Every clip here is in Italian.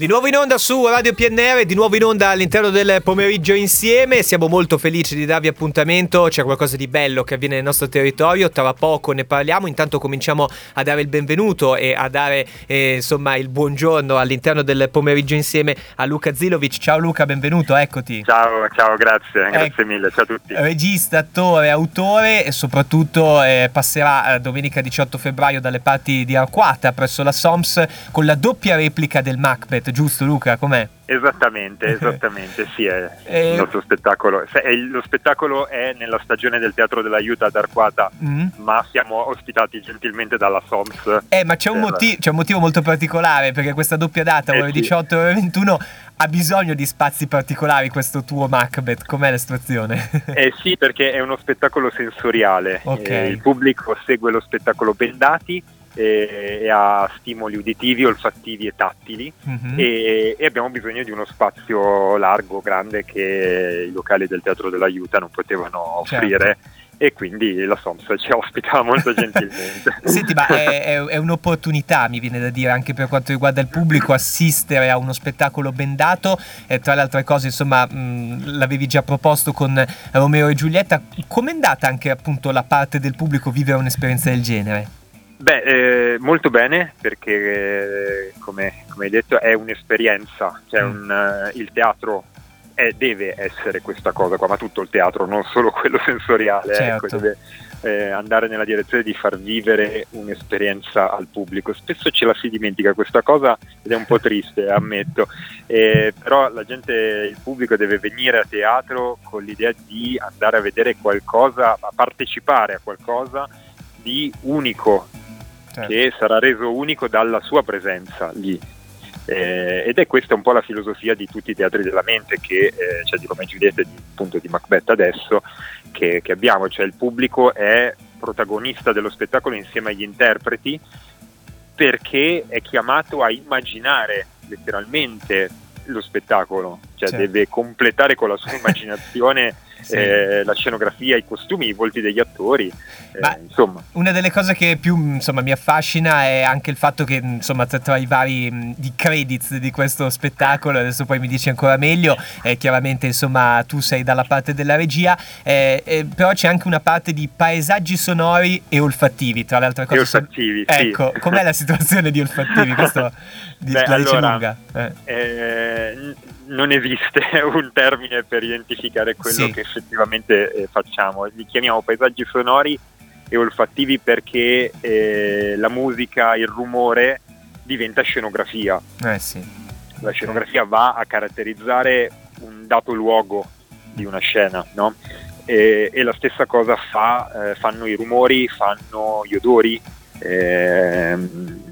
Di nuovo in onda su Radio PNR, di nuovo in onda all'interno del pomeriggio insieme. Siamo molto felici di darvi appuntamento. C'è qualcosa di bello che avviene nel nostro territorio. Tra poco ne parliamo. Intanto cominciamo a dare il benvenuto e a dare eh, insomma il buongiorno all'interno del pomeriggio insieme a Luca Zilovic. Ciao Luca, benvenuto, eccoti. Ciao, ciao, grazie, grazie ecco, mille. Ciao a tutti. Regista, attore, autore e soprattutto eh, passerà eh, domenica 18 febbraio dalle parti di Arquata presso la SOMS con la doppia replica del Macbeth giusto Luca? Com'è? Esattamente, esattamente, sì, è e... il nostro spettacolo. Lo spettacolo è nella stagione del Teatro dell'Aiuto ad Arquata, mm. ma siamo ospitati gentilmente dalla SOMS. Eh, ma c'è un, motivo, c'è un motivo molto particolare, perché questa doppia data, ore eh, 18 e ore 21, ha bisogno di spazi particolari questo tuo Macbeth, com'è la situazione? Eh sì, perché è uno spettacolo sensoriale, okay. eh, il pubblico segue lo spettacolo bendati e, e ha stimoli uditivi, olfattivi e tattili mm-hmm. e, e, abbiamo bisogno di uno spazio largo, grande che i locali del Teatro dell'Aiuta non potevano offrire. Certo e quindi la SOMS ci ospita molto gentilmente. Senti, ma è, è, è, un'opportunità, mi viene da dire, anche per quanto riguarda il pubblico, assistere a uno spettacolo bendato. E tra le altre cose, insomma, mh, l'avevi già proposto con Romeo e Giulietta. Com'è andata anche appunto la parte del pubblico vivere un'esperienza del genere? Beh, eh, molto bene perché eh, come, come, hai detto è un'esperienza, cioè mm. un, uh, il teatro è, deve essere questa cosa qua, ma tutto il teatro, non solo quello sensoriale, ecco, certo. ecco, deve eh, andare nella direzione di far vivere un'esperienza al pubblico. Spesso ce la si dimentica questa cosa ed è un po' triste, ammetto, eh, però la gente, il pubblico deve venire a teatro con l'idea di andare a vedere qualcosa, a partecipare a qualcosa di unico certo. che sarà reso unico dalla sua presenza lì. Eh, ed è questa un po' la filosofia di tutti i teatri della mente, che, eh, cioè di Romeo e Giulietta e di, appunto di Macbeth adesso, che, che abbiamo, cioè il pubblico è protagonista dello spettacolo insieme agli interpreti perché è chiamato a immaginare letteralmente lo spettacolo, cioè certo. deve completare con la sua immaginazione sì. eh, la scenografia, i costumi, i volti degli attori. Eh, insomma. Una delle cose che più insomma, mi affascina è anche il fatto che insomma, tra, i vari di credits di questo spettacolo, adesso poi mi dici ancora meglio, eh, chiaramente insomma, tu sei dalla parte della regia, eh, eh, però c'è anche una parte di paesaggi sonori e olfattivi, tra le altre cose. E olfattivi, son... Ecco, com'è la situazione di olfattivi? Questo Beh, allora, lunga. Non esiste un termine per identificare quello sì. che effettivamente eh, facciamo. Li chiamiamo paesaggi sonori e olfattivi perché eh, la musica, il rumore diventa scenografia. Eh sì. La scenografia va a caratterizzare un dato luogo di una scena, no? e, e, la stessa cosa fa, eh, fanno i rumori, fanno gli odori. Eh,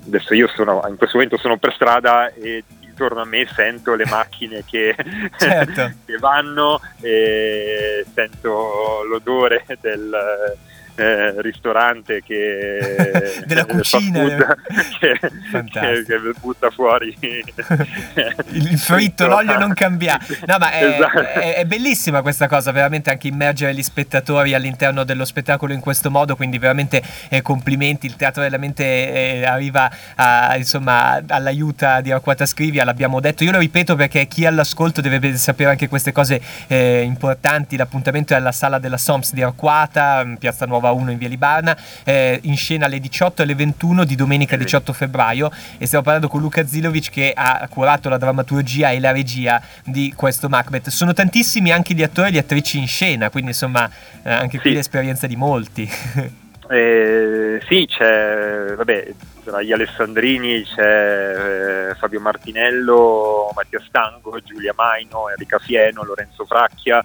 adesso io sono, in questo momento sono per strada e intorno a me sento le macchine che, certo. che vanno e sento l'odore del, eh, ristorante che della cucina che, che, che, butta fuori il fritto, l'olio non cambia. No, ma è, esatto. è, è, bellissima questa cosa, veramente anche immergere gli spettatori all'interno dello spettacolo in questo modo, quindi veramente eh, complimenti. Il Teatro della Mente eh, arriva a, insomma, all'aiuto di Arquata Scrivia, l'abbiamo detto. Io lo ripeto perché chi all'ascolto deve sapere anche queste cose eh, importanti. L'appuntamento è alla sala della SOMS di Arquata, Piazza Nuova Nuova 1 in via Libarna, eh, in scena alle 18 e alle 21 di domenica 18 febbraio e stiamo parlando con Luca Zilovic che ha curato la drammaturgia e la regia di questo Macbeth. Sono tantissimi anche gli attori e le attrici in scena, quindi insomma eh, anche qui l'esperienza di molti. Eh, sì, c'è vabbè, tra gli Alessandrini c'è eh, Fabio Martinello, Mattia Stango, Giulia Maino, Enrica Fieno, Lorenzo Fracchia,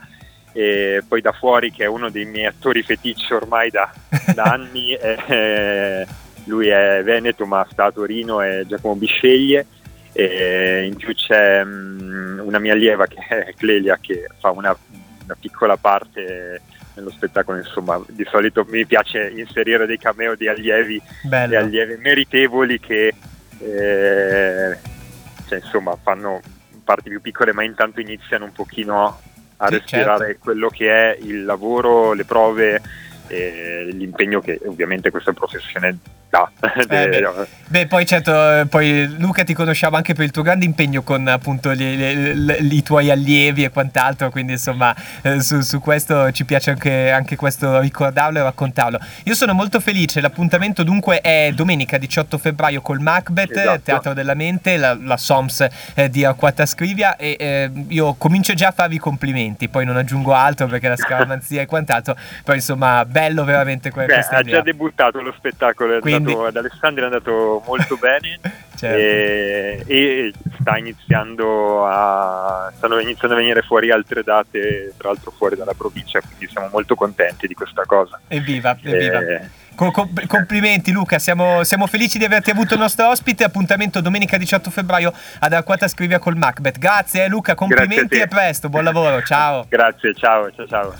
e poi da fuori che è uno dei miei attori feticci ormai da, da anni, eh, lui è Veneto ma sta a Torino, è Giacomo Bisceglie. E in più c'è um, una mia allieva che è Clelia che fa una, una piccola parte nello spettacolo, insomma, di solito mi piace inserire dei cameo di allievi, di allievi meritevoli che eh, cioè, insomma fanno parti più piccole ma intanto iniziano un pochino a sì, respirare certo. quello che è il lavoro, le prove e l'impegno che ovviamente questa professione città. Eh, beh. beh. poi certo, poi Luca ti conosciamo anche per il tuo grande impegno con appunto i tuoi allievi e quant'altro, quindi insomma eh, su, su, questo ci piace anche, anche, questo ricordarlo e raccontarlo. Io sono molto felice, l'appuntamento dunque è domenica 18 febbraio col Macbeth, esatto. Teatro della Mente, la, la SOMS eh, di Arquata Scrivia e eh, io comincio già a farvi complimenti, poi non aggiungo altro perché la scaramanzia e quant'altro, però insomma bello veramente que- Beh, ha già debuttato lo spettacolo, Quindi... andato, ad Alessandria è andato molto bene certo. e, e, sta iniziando a, stanno iniziando a venire fuori altre date, tra l'altro fuori dalla provincia, quindi siamo molto contenti di questa cosa. Evviva, evviva. E, complimenti Luca, siamo, siamo, felici di averti avuto il nostro ospite. Appuntamento domenica 18 febbraio ad Arquata Scrivia col Macbeth. Grazie eh, Luca, complimenti e a presto, buon lavoro, ciao. Grazie, ciao, ciao, ciao.